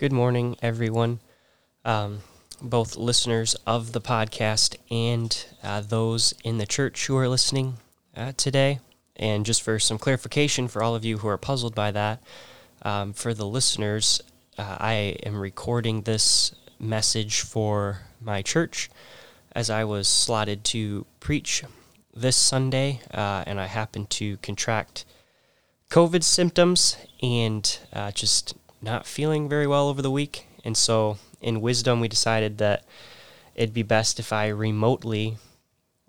Good morning, everyone, um, both listeners of the podcast and uh, those in the church who are listening uh, today. And just for some clarification for all of you who are puzzled by that, um, for the listeners, uh, I am recording this message for my church as I was slotted to preach this Sunday, uh, and I happened to contract COVID symptoms and uh, just not feeling very well over the week. And so, in wisdom, we decided that it'd be best if I remotely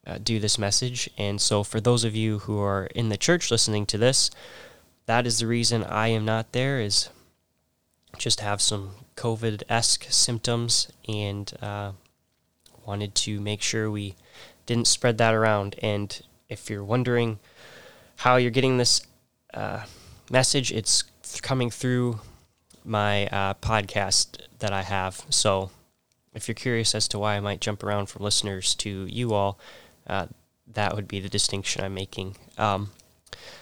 uh, do this message. And so, for those of you who are in the church listening to this, that is the reason I am not there. Is just have some COVID esque symptoms and uh, wanted to make sure we didn't spread that around. And if you're wondering how you're getting this uh, message, it's coming through my uh, podcast that I have. So if you're curious as to why I might jump around from listeners to you all, uh, that would be the distinction I'm making. Um,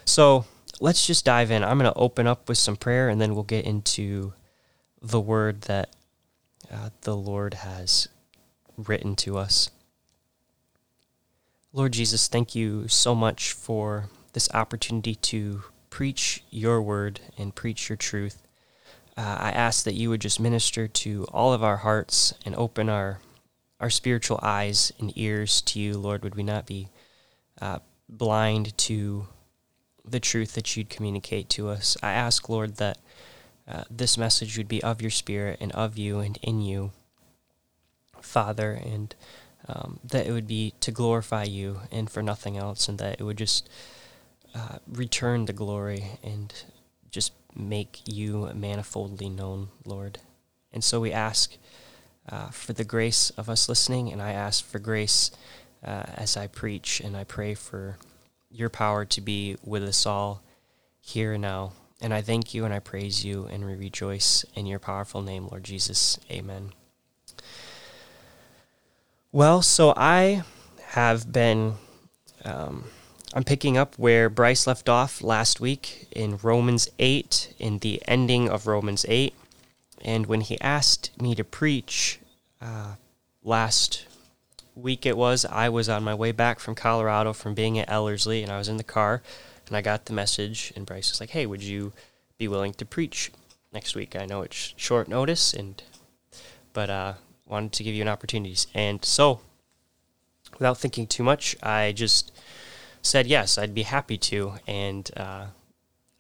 so let's just dive in. I'm going to open up with some prayer and then we'll get into the word that uh, the Lord has written to us. Lord Jesus, thank you so much for this opportunity to preach your word and preach your truth uh, I ask that you would just minister to all of our hearts and open our our spiritual eyes and ears to you, Lord. Would we not be uh, blind to the truth that you'd communicate to us? I ask, Lord, that uh, this message would be of your Spirit and of you and in you, Father, and um, that it would be to glorify you and for nothing else, and that it would just uh, return the glory and just make you manifoldly known, Lord. And so we ask uh, for the grace of us listening, and I ask for grace uh, as I preach, and I pray for your power to be with us all here and now. And I thank you and I praise you, and we rejoice in your powerful name, Lord Jesus. Amen. Well, so I have been. Um, I'm picking up where Bryce left off last week in Romans 8, in the ending of Romans 8. And when he asked me to preach uh, last week, it was, I was on my way back from Colorado from being at Ellerslie, and I was in the car, and I got the message, and Bryce was like, hey, would you be willing to preach next week? I know it's short notice, and but uh, wanted to give you an opportunity. And so, without thinking too much, I just said yes, I'd be happy to, and uh,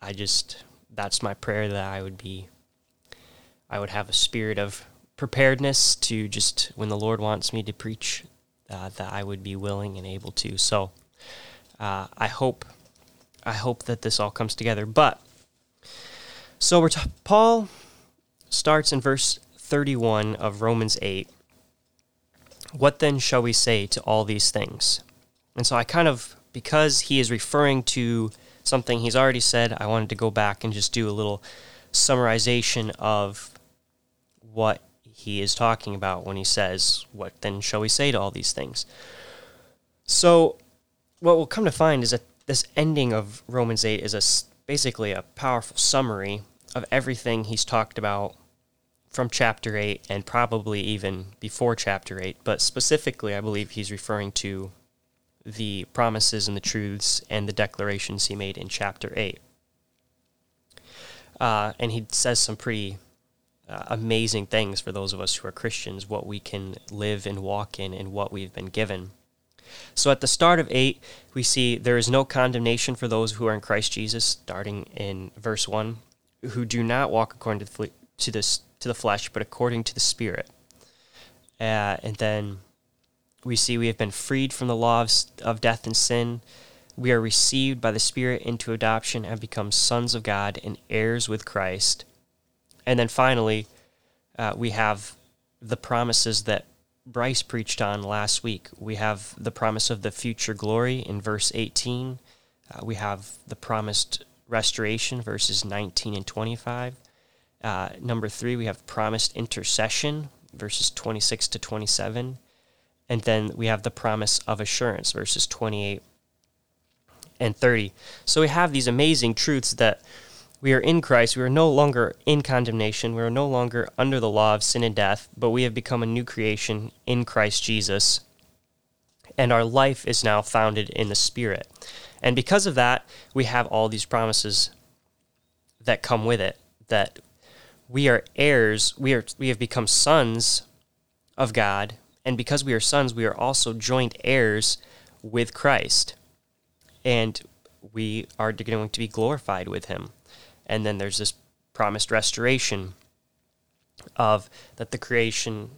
I just that's my prayer that I would be, I would have a spirit of preparedness to just when the Lord wants me to preach, uh, that I would be willing and able to. So uh, I hope, I hope that this all comes together. But so we're t- Paul starts in verse 31 of Romans 8. What then shall we say to all these things? And so I kind of because he is referring to something he's already said, I wanted to go back and just do a little summarization of what he is talking about when he says, What then shall we say to all these things? So, what we'll come to find is that this ending of Romans 8 is a, basically a powerful summary of everything he's talked about from chapter 8 and probably even before chapter 8. But specifically, I believe he's referring to the promises and the truths and the declarations he made in chapter 8. Uh, and he says some pretty uh, amazing things for those of us who are Christians, what we can live and walk in and what we've been given. So at the start of 8, we see there is no condemnation for those who are in Christ Jesus, starting in verse 1, who do not walk according to the, to, this, to the flesh, but according to the Spirit. Uh, and then we see we have been freed from the law of, of death and sin. We are received by the Spirit into adoption and become sons of God and heirs with Christ. And then finally, uh, we have the promises that Bryce preached on last week. We have the promise of the future glory in verse 18. Uh, we have the promised restoration, verses 19 and 25. Uh, number three, we have promised intercession, verses 26 to 27. And then we have the promise of assurance, verses 28 and 30. So we have these amazing truths that we are in Christ. We are no longer in condemnation. We are no longer under the law of sin and death, but we have become a new creation in Christ Jesus. And our life is now founded in the Spirit. And because of that, we have all these promises that come with it that we are heirs, we are we have become sons of God, and because we are sons, we are also joint heirs with Christ. And we are going to be glorified with him and then there's this promised restoration of that the creation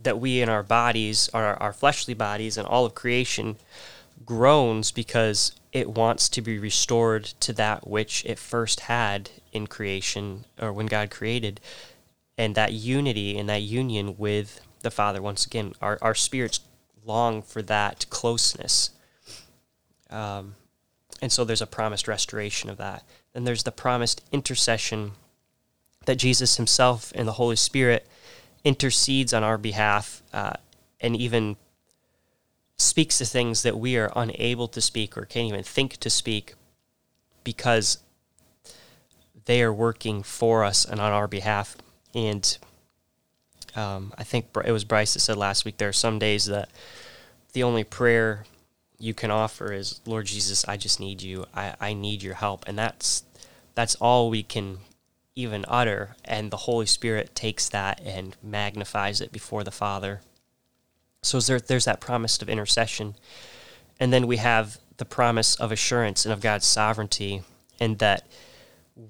that we in our bodies our, our fleshly bodies and all of creation groans because it wants to be restored to that which it first had in creation or when god created and that unity and that union with the father once again. Our, our spirits long for that closeness. Um, and so there's a promised restoration of that. Then there's the promised intercession that Jesus himself and the Holy Spirit intercedes on our behalf uh, and even speaks to things that we are unable to speak or can't even think to speak because they are working for us and on our behalf. And um, I think it was Bryce that said last week there are some days that the only prayer you can offer is Lord Jesus, I just need you. I, I need your help. And that's that's all we can even utter. And the Holy Spirit takes that and magnifies it before the Father. So there, there's that promise of intercession. And then we have the promise of assurance and of God's sovereignty, and that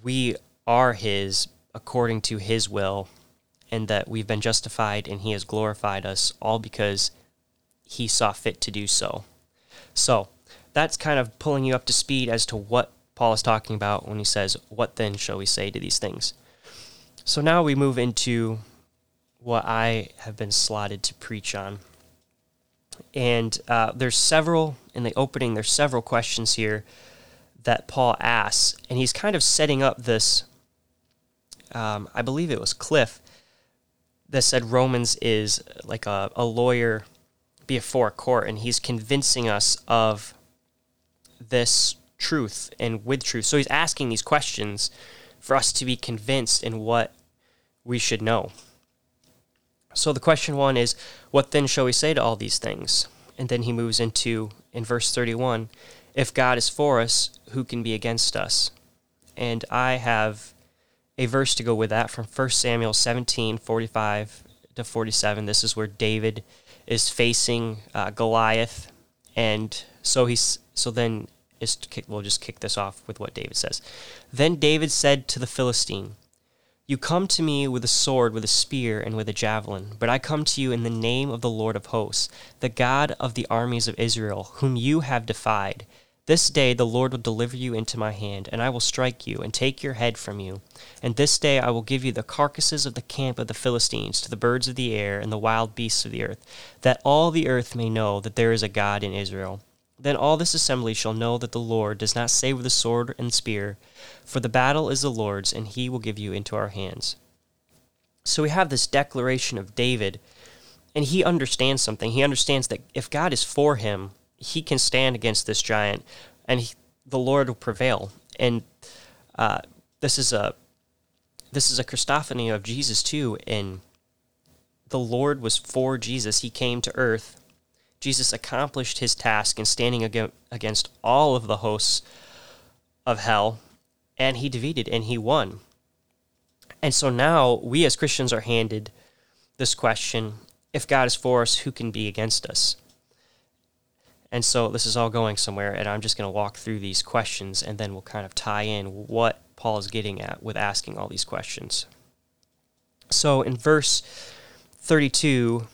we are His according to His will, and that we've been justified and He has glorified us, all because He saw fit to do so. So that's kind of pulling you up to speed as to what Paul is talking about when he says, What then shall we say to these things? So now we move into what I have been slotted to preach on. And uh, there's several, in the opening, there's several questions here that Paul asks. And he's kind of setting up this, um, I believe it was Cliff that said Romans is uh, like a, a lawyer before a court, and he's convincing us of this truth and with truth. So he's asking these questions for us to be convinced in what we should know. So the question one is, What then shall we say to all these things? And then he moves into, in verse 31, If God is for us, who can be against us? And I have a verse to go with that from 1 Samuel 17 45 to 47. This is where David is facing uh, Goliath, and so he's so then is kick, we'll just kick this off with what David says. Then David said to the Philistine, You come to me with a sword, with a spear, and with a javelin, but I come to you in the name of the Lord of hosts, the God of the armies of Israel, whom you have defied. This day the Lord will deliver you into my hand, and I will strike you, and take your head from you. And this day I will give you the carcasses of the camp of the Philistines to the birds of the air and the wild beasts of the earth, that all the earth may know that there is a God in Israel. Then all this assembly shall know that the Lord does not save with the sword and spear, for the battle is the Lord's, and he will give you into our hands. So we have this declaration of David, and he understands something. He understands that if God is for him, he can stand against this giant, and he, the Lord will prevail. And uh, this is a this is a Christophany of Jesus too. And the Lord was for Jesus. He came to earth. Jesus accomplished his task in standing against all of the hosts of hell, and he defeated and he won. And so now we as Christians are handed this question if God is for us, who can be against us? And so this is all going somewhere, and I'm just going to walk through these questions, and then we'll kind of tie in what Paul is getting at with asking all these questions. So in verse 32,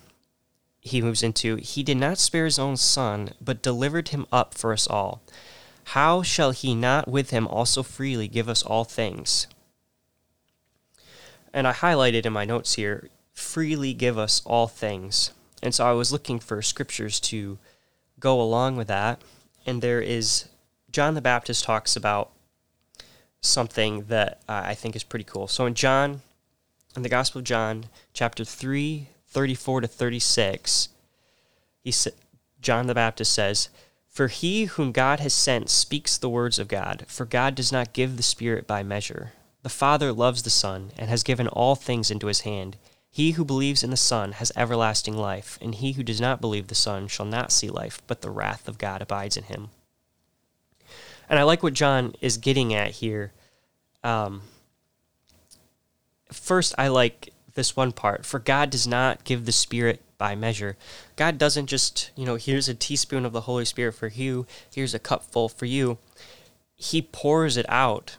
he moves into, He did not spare his own son, but delivered him up for us all. How shall he not with him also freely give us all things? And I highlighted in my notes here, freely give us all things. And so I was looking for scriptures to go along with that. And there is, John the Baptist talks about something that uh, I think is pretty cool. So in John, in the Gospel of John, chapter 3, 34 to 36, he sa- John the Baptist says, For he whom God has sent speaks the words of God, for God does not give the Spirit by measure. The Father loves the Son, and has given all things into his hand. He who believes in the Son has everlasting life, and he who does not believe the Son shall not see life, but the wrath of God abides in him. And I like what John is getting at here. Um, first, I like this one part for God does not give the Spirit by measure. God doesn't just, you know, here's a teaspoon of the Holy Spirit for you, here's a cupful for you. He pours it out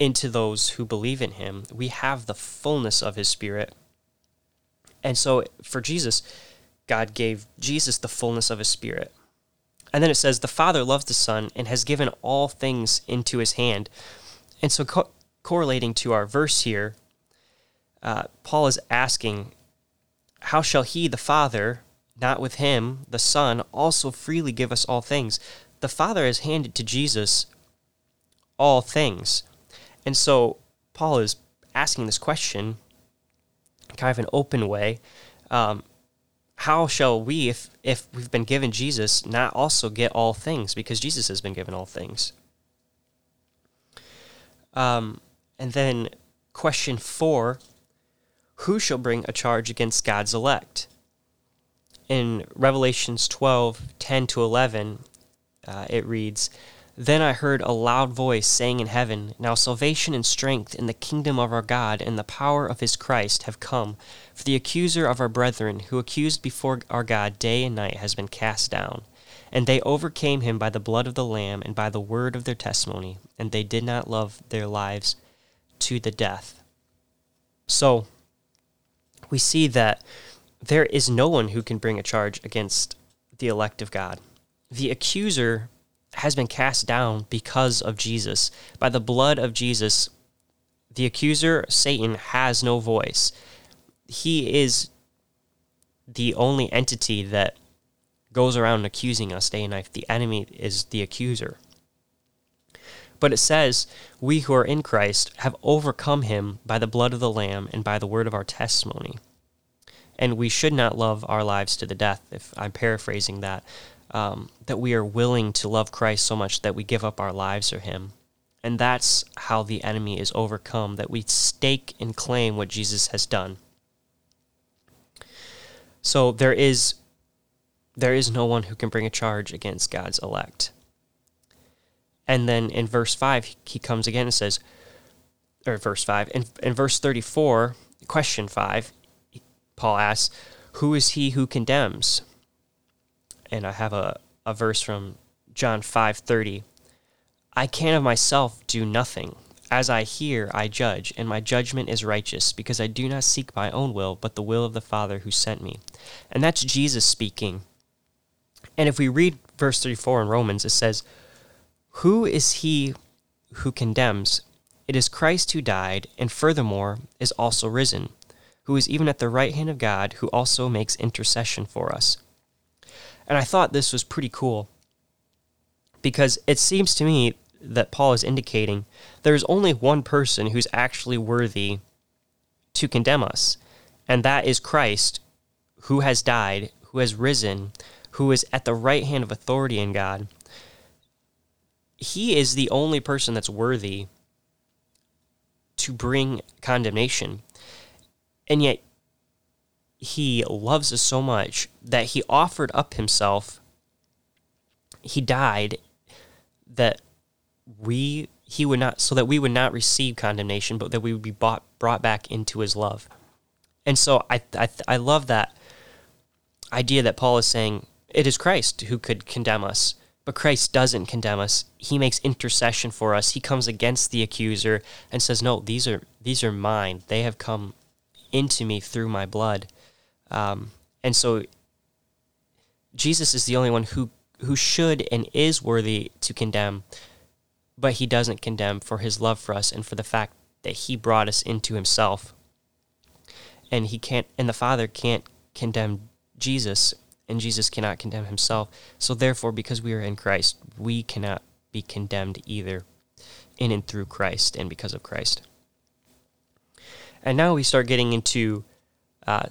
into those who believe in Him. We have the fullness of His Spirit. And so for Jesus, God gave Jesus the fullness of His Spirit. And then it says, The Father loves the Son and has given all things into his hand. And so, co- correlating to our verse here, uh, Paul is asking, How shall he, the Father, not with him, the Son, also freely give us all things? The Father has handed to Jesus all things. And so, Paul is asking this question kind of an open way. Um, how shall we, if, if we've been given Jesus, not also get all things? Because Jesus has been given all things. Um, and then question four Who shall bring a charge against God's elect? In Revelations 12 10 to 11, uh, it reads, then I heard a loud voice saying in heaven, Now salvation and strength in the kingdom of our God and the power of his Christ have come. For the accuser of our brethren, who accused before our God day and night, has been cast down. And they overcame him by the blood of the Lamb and by the word of their testimony, and they did not love their lives to the death. So, we see that there is no one who can bring a charge against the elect of God. The accuser has been cast down because of Jesus. By the blood of Jesus, the accuser, Satan, has no voice. He is the only entity that goes around accusing us day and night. The enemy is the accuser. But it says, We who are in Christ have overcome him by the blood of the Lamb and by the word of our testimony. And we should not love our lives to the death, if I'm paraphrasing that um, that we are willing to love Christ so much that we give up our lives for Him. And that's how the enemy is overcome, that we stake and claim what Jesus has done. So there is there is no one who can bring a charge against God's elect. And then in verse 5, he comes again and says, or verse 5, in, in verse 34, question 5, Paul asks, Who is he who condemns? And I have a, a verse from John 5:30. I can of myself do nothing. As I hear, I judge, and my judgment is righteous, because I do not seek my own will, but the will of the Father who sent me. And that's Jesus speaking. And if we read verse 34 in Romans, it says, Who is he who condemns? It is Christ who died, and furthermore is also risen, who is even at the right hand of God, who also makes intercession for us. And I thought this was pretty cool because it seems to me that Paul is indicating there's only one person who's actually worthy to condemn us, and that is Christ, who has died, who has risen, who is at the right hand of authority in God. He is the only person that's worthy to bring condemnation. And yet, he loves us so much that he offered up himself. He died that we he would not so that we would not receive condemnation, but that we would be bought, brought back into his love. And so I, I I love that idea that Paul is saying it is Christ who could condemn us, but Christ doesn't condemn us. He makes intercession for us. He comes against the accuser and says, "No, these are these are mine. They have come into me through my blood." Um, and so Jesus is the only one who who should and is worthy to condemn, but he doesn't condemn for his love for us and for the fact that he brought us into himself. And he can't and the Father can't condemn Jesus and Jesus cannot condemn himself. So therefore because we are in Christ, we cannot be condemned either in and through Christ and because of Christ. And now we start getting into uh,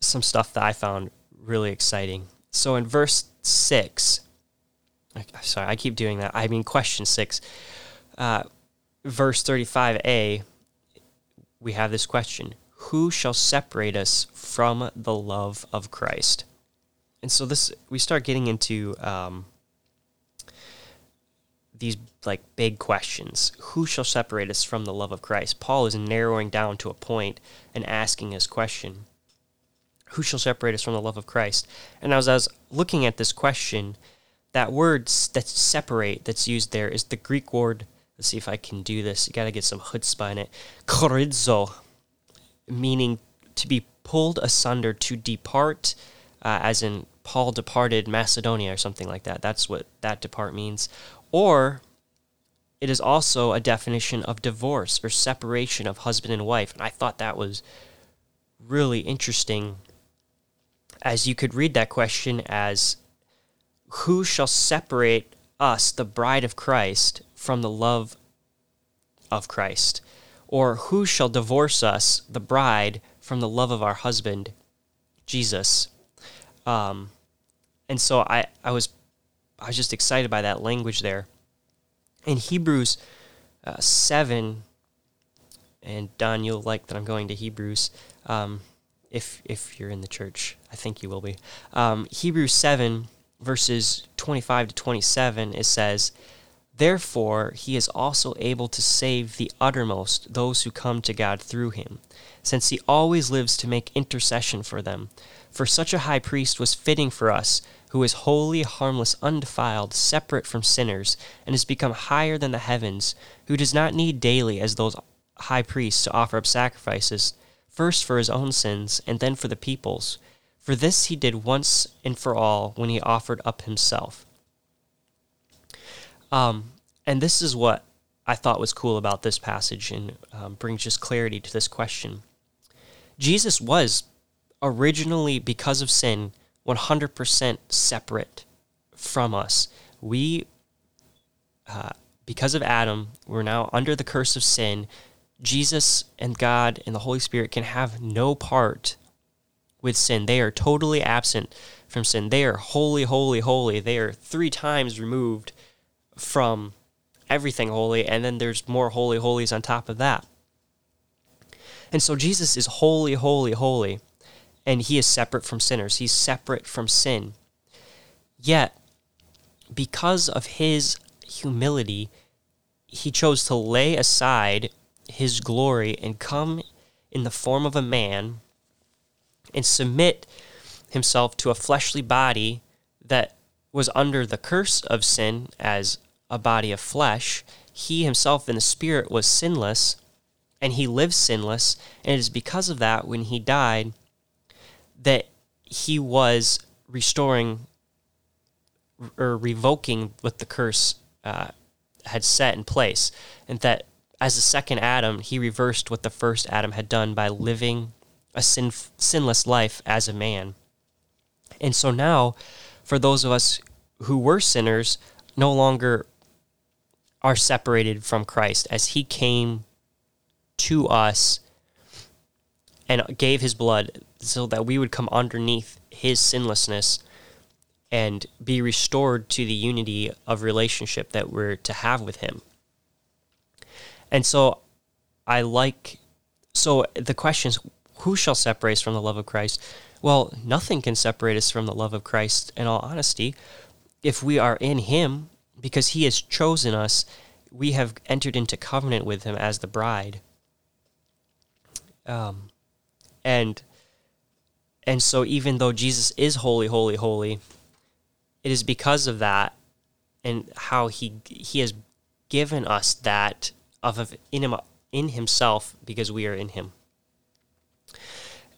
some stuff that I found really exciting. So in verse 6, sorry, I keep doing that. I mean, question six, uh, verse 35a, we have this question Who shall separate us from the love of Christ? And so this, we start getting into um, these like big questions. Who shall separate us from the love of Christ? Paul is narrowing down to a point and asking this question. Who shall separate us from the love of Christ? And as I was looking at this question, that word that separate that's used there is the Greek word. Let's see if I can do this. You got to get some chutzpah in it. Chorizo, meaning to be pulled asunder, to depart, uh, as in Paul departed Macedonia or something like that. That's what that depart means. Or it is also a definition of divorce or separation of husband and wife. And I thought that was really interesting as you could read that question as who shall separate us, the bride of Christ, from the love of Christ? Or who shall divorce us, the bride, from the love of our husband, Jesus? Um, and so I, I was I was just excited by that language there. In Hebrews uh, 7, and Don, you'll like that I'm going to Hebrews. Um, if if you're in the church, I think you will be. Um, Hebrews 7 verses 25 to 27, it says, Therefore, he is also able to save the uttermost those who come to God through him, since he always lives to make intercession for them. For such a high priest was fitting for us, who is holy, harmless, undefiled, separate from sinners, and has become higher than the heavens, who does not need daily, as those high priests, to offer up sacrifices, first for his own sins, and then for the people's for this he did once and for all when he offered up himself. Um, and this is what I thought was cool about this passage and um, brings just clarity to this question. Jesus was originally, because of sin, 100% separate from us. We, uh, because of Adam, we're now under the curse of sin. Jesus and God and the Holy Spirit can have no part with sin. They are totally absent from sin. They are holy, holy, holy. They are three times removed from everything holy, and then there's more holy holies on top of that. And so Jesus is holy, holy, holy, and he is separate from sinners. He's separate from sin. Yet, because of his humility, he chose to lay aside his glory and come in the form of a man and submit himself to a fleshly body that was under the curse of sin as a body of flesh. He himself in the spirit was sinless and he lived sinless. And it is because of that, when he died, that he was restoring or revoking what the curse uh, had set in place. And that as a second Adam, he reversed what the first Adam had done by living a sin, sinless life as a man. And so now, for those of us who were sinners, no longer are separated from Christ as he came to us and gave his blood so that we would come underneath his sinlessness and be restored to the unity of relationship that we're to have with him. And so I like so the question is who shall separate us from the love of Christ? Well, nothing can separate us from the love of Christ, in all honesty. If we are in Him, because He has chosen us, we have entered into covenant with Him as the bride. Um, and and so even though Jesus is holy, holy, holy, it is because of that and how he he has given us that of, in him in himself because we are in him.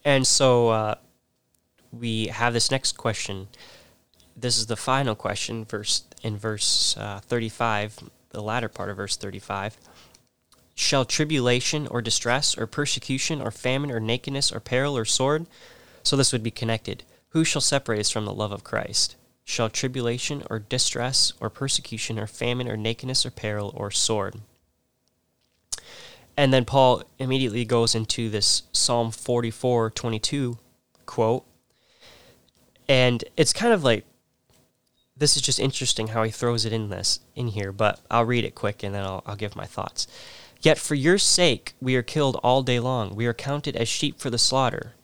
And so uh, we have this next question. This is the final question, verse in verse uh, 35, the latter part of verse 35. Shall tribulation or distress or persecution or famine or nakedness or peril or sword? So this would be connected. Who shall separate us from the love of Christ? Shall tribulation or distress or persecution or famine or nakedness or peril or sword? And then Paul immediately goes into this Psalm 44 22 quote. And it's kind of like this is just interesting how he throws it in this in here, but I'll read it quick and then I'll, I'll give my thoughts. Yet for your sake we are killed all day long. We are counted as sheep for the slaughter.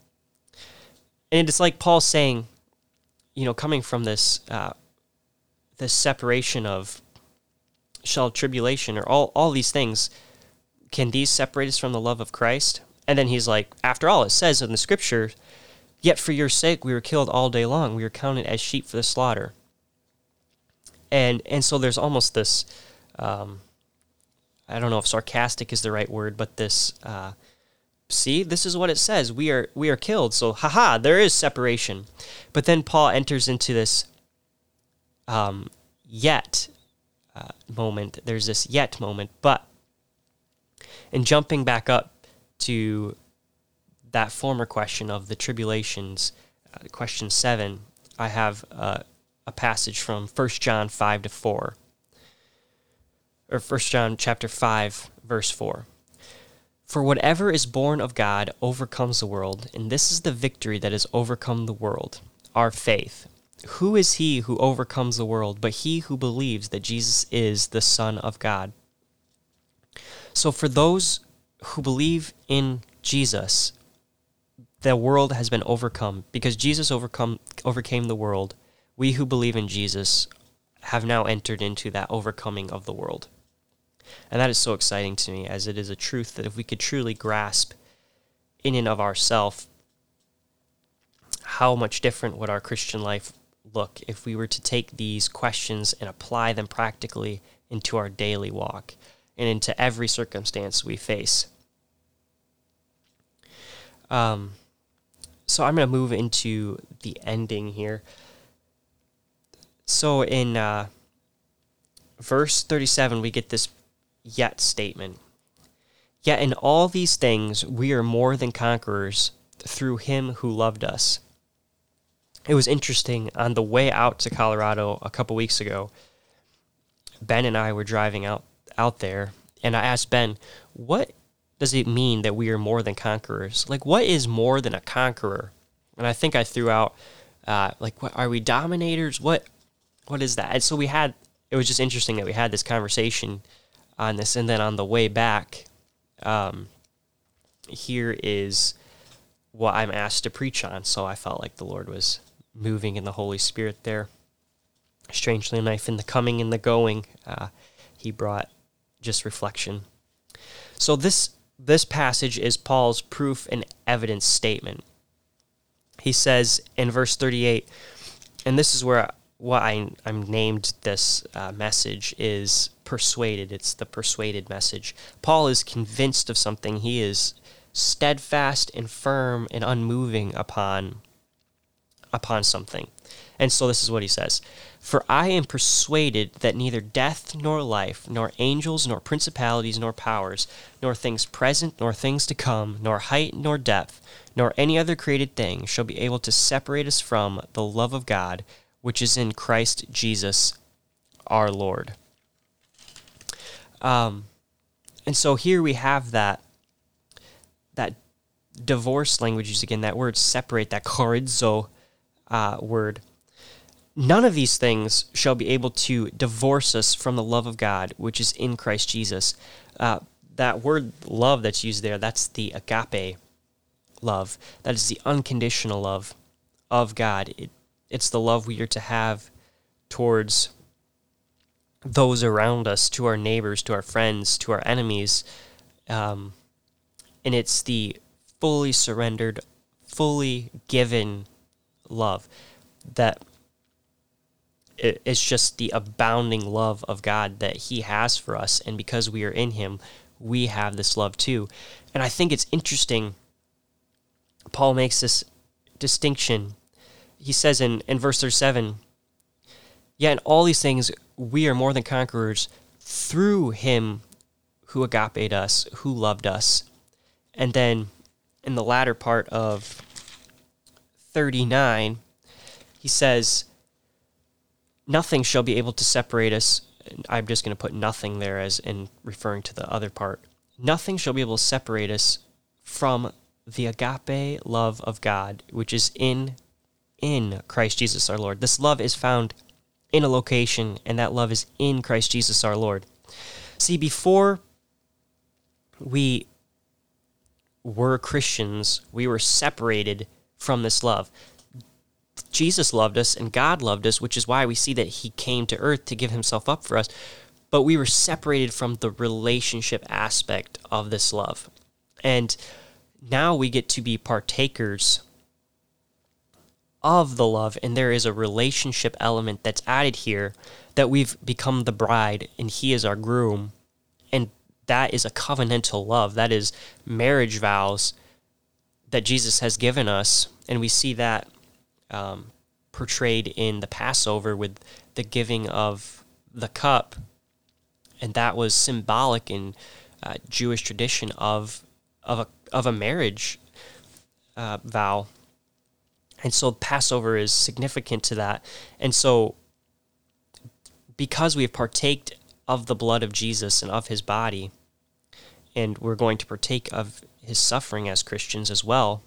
And it's like Paul saying, you know, coming from this uh, this separation of shall tribulation or all all these things, can these separate us from the love of Christ? And then he's like, after all, it says in the scripture, yet for your sake we were killed all day long. We were counted as sheep for the slaughter. And and so there's almost this um, I don't know if sarcastic is the right word, but this uh, see this is what it says. We are we are killed. So haha there is separation. But then paul enters into this um, yet uh, moment. There's this yet moment. But in jumping back up to that former question of the tribulations uh, question 7 i have uh, a passage from 1 John 5 to 4. Or 1 John chapter 5 verse 4. For whatever is born of God overcomes the world, and this is the victory that has overcome the world, our faith. Who is he who overcomes the world but he who believes that Jesus is the Son of God? So for those who believe in Jesus, the world has been overcome because Jesus overcome overcame the world we who believe in Jesus have now entered into that overcoming of the world. And that is so exciting to me, as it is a truth that if we could truly grasp in and of ourself, how much different would our Christian life look if we were to take these questions and apply them practically into our daily walk and into every circumstance we face. Um, so I'm going to move into the ending here. So in uh, verse 37, we get this yet statement. Yet in all these things we are more than conquerors through him who loved us. It was interesting on the way out to Colorado a couple weeks ago. Ben and I were driving out out there, and I asked Ben, "What does it mean that we are more than conquerors? Like, what is more than a conqueror?" And I think I threw out, uh, "Like, what are we dominators? What what is that? And so we had, it was just interesting that we had this conversation on this. And then on the way back, um, here is what I'm asked to preach on. So I felt like the Lord was moving in the Holy Spirit there. Strangely enough, in the coming and the going, uh, he brought just reflection. So this this passage is Paul's proof and evidence statement. He says in verse 38, and this is where what I, I'm named this uh, message is persuaded. It's the persuaded message. Paul is convinced of something. He is steadfast and firm and unmoving upon upon something. And so this is what he says For I am persuaded that neither death nor life, nor angels, nor principalities, nor powers, nor things present, nor things to come, nor height, nor depth, nor any other created thing shall be able to separate us from the love of God which is in Christ Jesus our Lord. Um, and so here we have that that divorce language again, that word separate, that chorizo uh, word. None of these things shall be able to divorce us from the love of God, which is in Christ Jesus. Uh, that word love that's used there, that's the agape love. That is the unconditional love of God. It, it's the love we are to have towards those around us, to our neighbors, to our friends, to our enemies. Um, and it's the fully surrendered, fully given love that it's just the abounding love of God that He has for us. And because we are in Him, we have this love too. And I think it's interesting. Paul makes this distinction he says in, in verse 37 Yet in all these things we are more than conquerors through him who agape us, who loved us. And then in the latter part of 39, he says, Nothing shall be able to separate us. I'm just going to put nothing there as in referring to the other part. Nothing shall be able to separate us from the agape love of God, which is in in Christ Jesus our Lord. This love is found in a location, and that love is in Christ Jesus our Lord. See, before we were Christians, we were separated from this love. Jesus loved us and God loved us, which is why we see that He came to earth to give Himself up for us. But we were separated from the relationship aspect of this love. And now we get to be partakers of the love, and there is a relationship element that's added here that we've become the bride and He is our groom. And that is a covenantal love. That is marriage vows that Jesus has given us. And we see that um, portrayed in the Passover with the giving of the cup. And that was symbolic in uh, Jewish tradition of, of, a, of a marriage uh, vow. And so Passover is significant to that. And so, because we have partaked of the blood of Jesus and of his body, and we're going to partake of his suffering as Christians as well.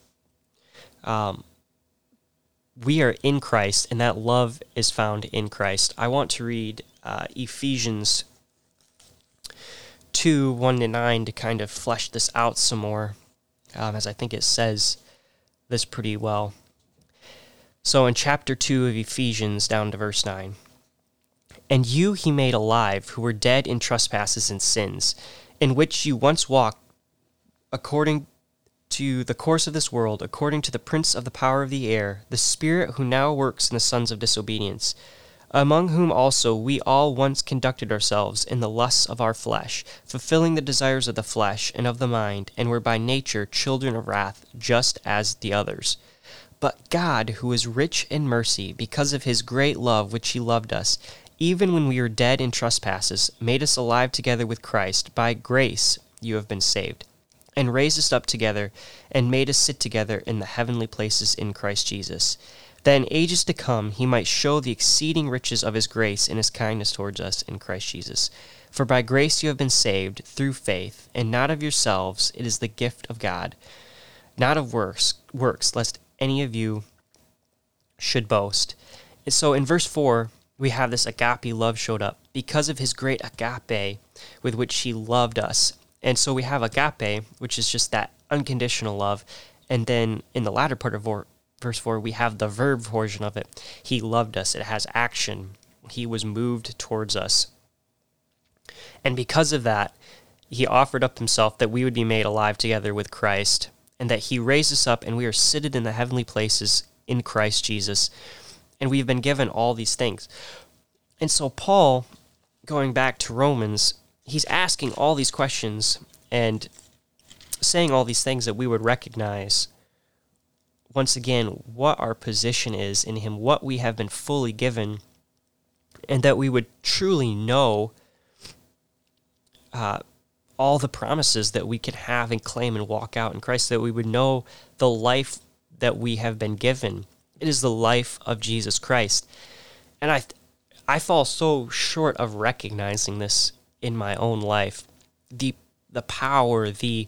Um, we are in Christ, and that love is found in Christ. I want to read uh, Ephesians 2 1 to 9 to kind of flesh this out some more, um, as I think it says this pretty well. So, in chapter 2 of Ephesians, down to verse 9, and you he made alive, who were dead in trespasses and sins, in which you once walked according to the course of this world, according to the prince of the power of the air, the spirit who now works in the sons of disobedience, among whom also we all once conducted ourselves in the lusts of our flesh, fulfilling the desires of the flesh and of the mind, and were by nature children of wrath, just as the others. But God, who is rich in mercy, because of his great love which he loved us, even when we were dead in trespasses, made us alive together with Christ. By grace you have been saved, and raised us up together, and made us sit together in the heavenly places in Christ Jesus, that in ages to come he might show the exceeding riches of his grace and his kindness towards us in Christ Jesus. For by grace you have been saved through faith, and not of yourselves, it is the gift of God, not of works, works lest any of you should boast. So in verse 4, we have this agape love showed up because of his great agape with which he loved us. And so we have agape, which is just that unconditional love. And then in the latter part of verse 4, we have the verb version of it. He loved us, it has action. He was moved towards us. And because of that, he offered up himself that we would be made alive together with Christ, and that he raised us up, and we are seated in the heavenly places in Christ Jesus and we've been given all these things. And so, Paul, going back to Romans, he's asking all these questions and saying all these things that we would recognize once again what our position is in him, what we have been fully given, and that we would truly know uh, all the promises that we can have and claim and walk out in Christ, that we would know the life that we have been given it is the life of Jesus Christ. And I I fall so short of recognizing this in my own life. The the power, the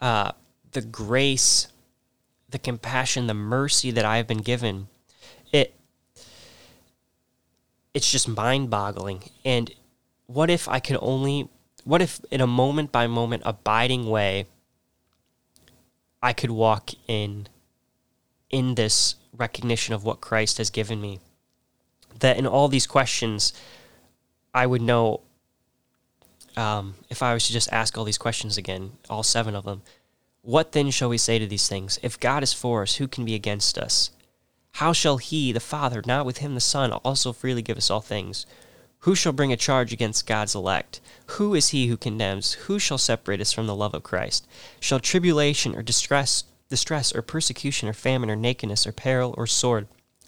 uh, the grace, the compassion, the mercy that I have been given. It it's just mind-boggling. And what if I could only what if in a moment by moment abiding way I could walk in in this recognition of what Christ has given me. That in all these questions, I would know um, if I was to just ask all these questions again, all seven of them. What then shall we say to these things? If God is for us, who can be against us? How shall he, the Father, not with him the Son, also freely give us all things? Who shall bring a charge against God's elect? Who is he who condemns? Who shall separate us from the love of Christ? Shall tribulation or distress distress or persecution or famine or nakedness or peril or sword?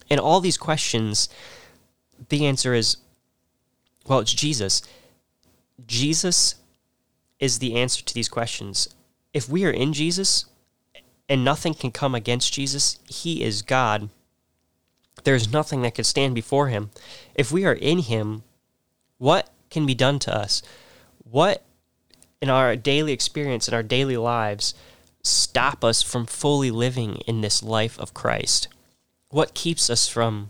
In all these questions, the answer is well, it's Jesus. Jesus is the answer to these questions. If we are in Jesus and nothing can come against Jesus, He is God. There's nothing that can stand before Him. If we are in Him, what can be done to us? What in our daily experience, in our daily lives, stop us from fully living in this life of Christ? What keeps us from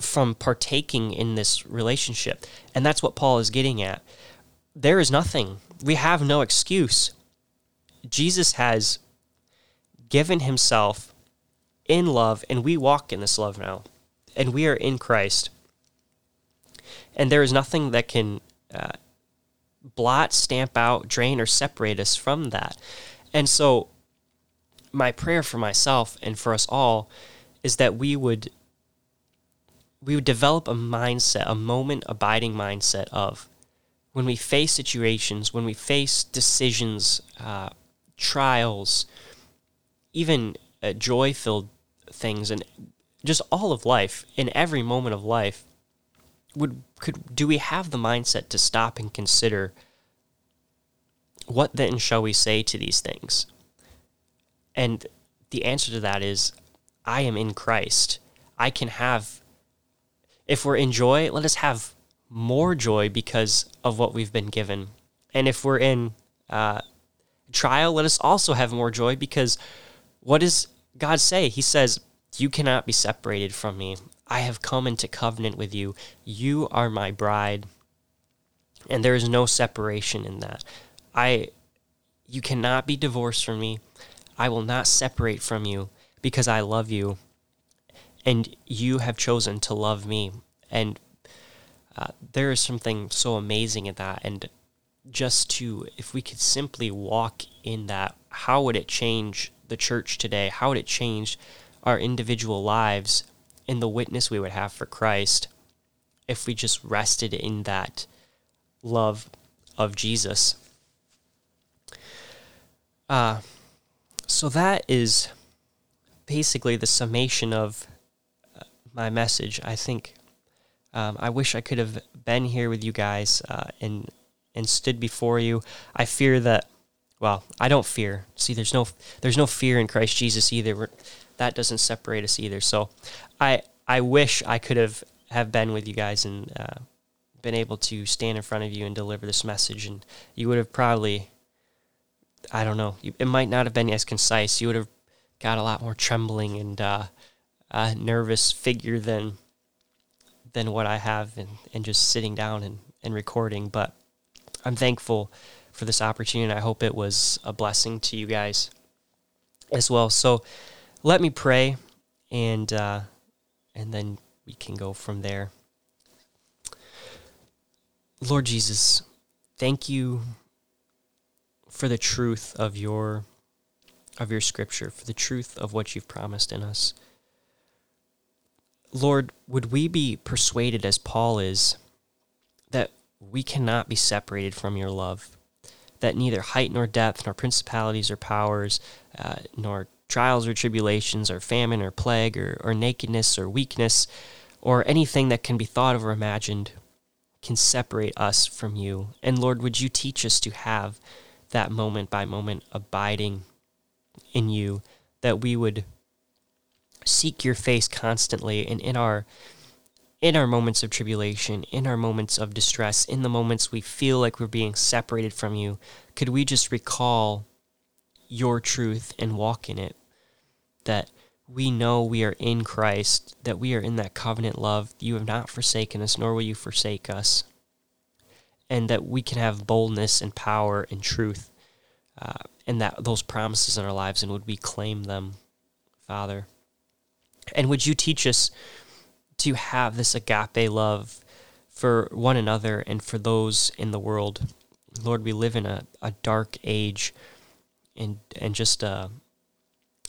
from partaking in this relationship. And that's what Paul is getting at. There is nothing, we have no excuse. Jesus has given himself in love, and we walk in this love now, and we are in Christ. And there is nothing that can uh, blot, stamp out, drain, or separate us from that. And so, my prayer for myself and for us all is that we would we would develop a mindset, a moment abiding mindset of when we face situations, when we face decisions, uh, trials, even uh, joy filled things, and just all of life, in every moment of life, would could do we have the mindset to stop and consider what then shall we say to these things? And the answer to that is I am in Christ. I can have if we're in joy, let us have more joy because of what we've been given. And if we're in uh, trial, let us also have more joy because what does God say? He says, You cannot be separated from me. I have come into covenant with you. You are my bride. And there is no separation in that. I you cannot be divorced from me. I will not separate from you because I love you and you have chosen to love me. And uh, there is something so amazing in that. And just to, if we could simply walk in that, how would it change the church today? How would it change our individual lives in the witness we would have for Christ if we just rested in that love of Jesus? Uh, so that is basically the summation of my message. I think um, I wish I could have been here with you guys uh, and and stood before you. I fear that. Well, I don't fear. See, there's no there's no fear in Christ Jesus either. We're, that doesn't separate us either. So, I I wish I could have have been with you guys and uh, been able to stand in front of you and deliver this message, and you would have probably. I don't know. It might not have been as concise. You would have got a lot more trembling and uh, a nervous figure than than what I have and, and just sitting down and, and recording. But I'm thankful for this opportunity. I hope it was a blessing to you guys as well. So let me pray and uh, and then we can go from there. Lord Jesus, thank you for the truth of your of your scripture, for the truth of what you've promised in us. Lord, would we be persuaded, as Paul is, that we cannot be separated from your love, that neither height nor depth, nor principalities or powers, uh, nor trials or tribulations, or famine or plague, or, or nakedness or weakness, or anything that can be thought of or imagined can separate us from you. And Lord, would you teach us to have that moment by moment abiding in you, that we would seek your face constantly and in our in our moments of tribulation, in our moments of distress, in the moments we feel like we're being separated from you, could we just recall your truth and walk in it? That we know we are in Christ, that we are in that covenant love. You have not forsaken us, nor will you forsake us. And that we can have boldness and power and truth, uh, and that those promises in our lives, and would we claim them, Father? And would you teach us to have this agape love for one another and for those in the world? Lord, we live in a, a dark age and and just a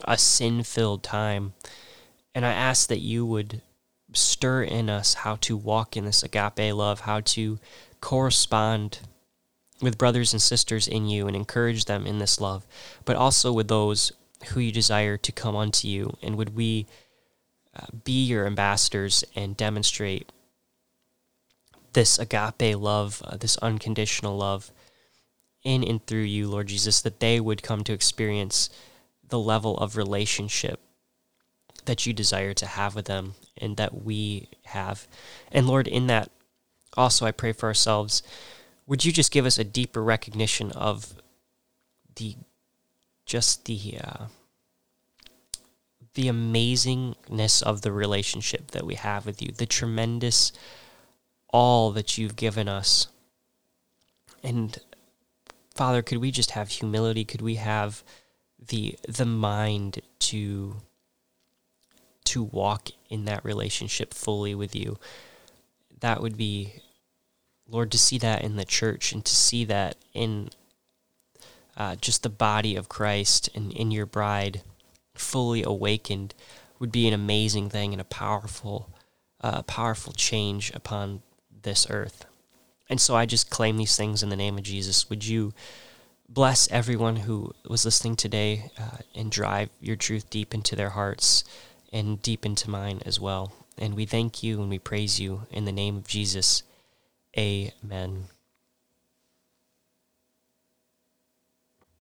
a sin filled time. And I ask that you would stir in us how to walk in this agape love, how to correspond with brothers and sisters in you and encourage them in this love, but also with those who you desire to come unto you. And would we be your ambassadors and demonstrate this agape love, uh, this unconditional love in and through you, Lord Jesus, that they would come to experience the level of relationship that you desire to have with them and that we have. And Lord, in that, also I pray for ourselves. Would you just give us a deeper recognition of the just the uh, the amazingness of the relationship that we have with you, the tremendous all that you've given us. And Father, could we just have humility? Could we have the the mind to to walk in that relationship fully with you? That would be Lord to see that in the church and to see that in uh, just the body of Christ and in your bride fully awakened would be an amazing thing and a powerful, uh, powerful change upon this earth. And so I just claim these things in the name of Jesus. Would you bless everyone who was listening today uh, and drive your truth deep into their hearts and deep into mine as well? And we thank you and we praise you in the name of Jesus. Amen.